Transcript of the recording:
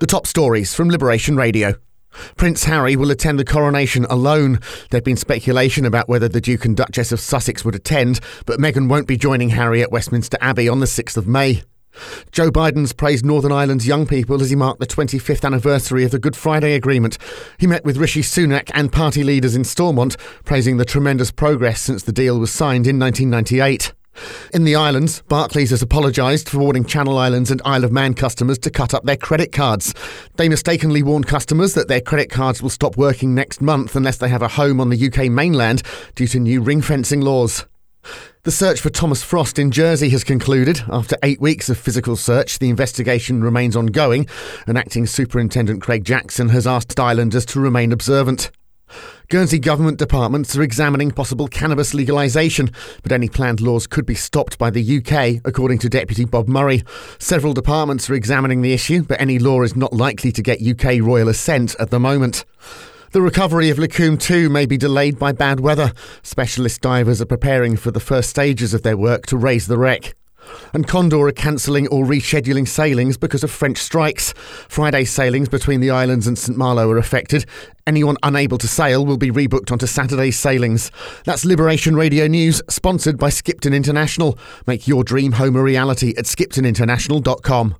The top stories from Liberation Radio. Prince Harry will attend the coronation alone. There'd been speculation about whether the Duke and Duchess of Sussex would attend, but Meghan won't be joining Harry at Westminster Abbey on the 6th of May. Joe Biden's praised Northern Ireland's young people as he marked the 25th anniversary of the Good Friday Agreement. He met with Rishi Sunak and party leaders in Stormont, praising the tremendous progress since the deal was signed in 1998. In the islands, Barclays has apologised for warning Channel Islands and Isle of Man customers to cut up their credit cards. They mistakenly warned customers that their credit cards will stop working next month unless they have a home on the UK mainland due to new ring fencing laws. The search for Thomas Frost in Jersey has concluded. After eight weeks of physical search, the investigation remains ongoing, and Acting Superintendent Craig Jackson has asked islanders to remain observant. Guernsey government departments are examining possible cannabis legalisation, but any planned laws could be stopped by the UK, according to Deputy Bob Murray. Several departments are examining the issue, but any law is not likely to get UK royal assent at the moment. The recovery of L'Ecume 2 may be delayed by bad weather. Specialist divers are preparing for the first stages of their work to raise the wreck. And Condor are cancelling or rescheduling sailings because of French strikes. Friday sailings between the islands and St Malo are affected. Anyone unable to sail will be rebooked onto Saturday's sailings. That's Liberation Radio News, sponsored by Skipton International. Make your dream home a reality at skiptoninternational.com.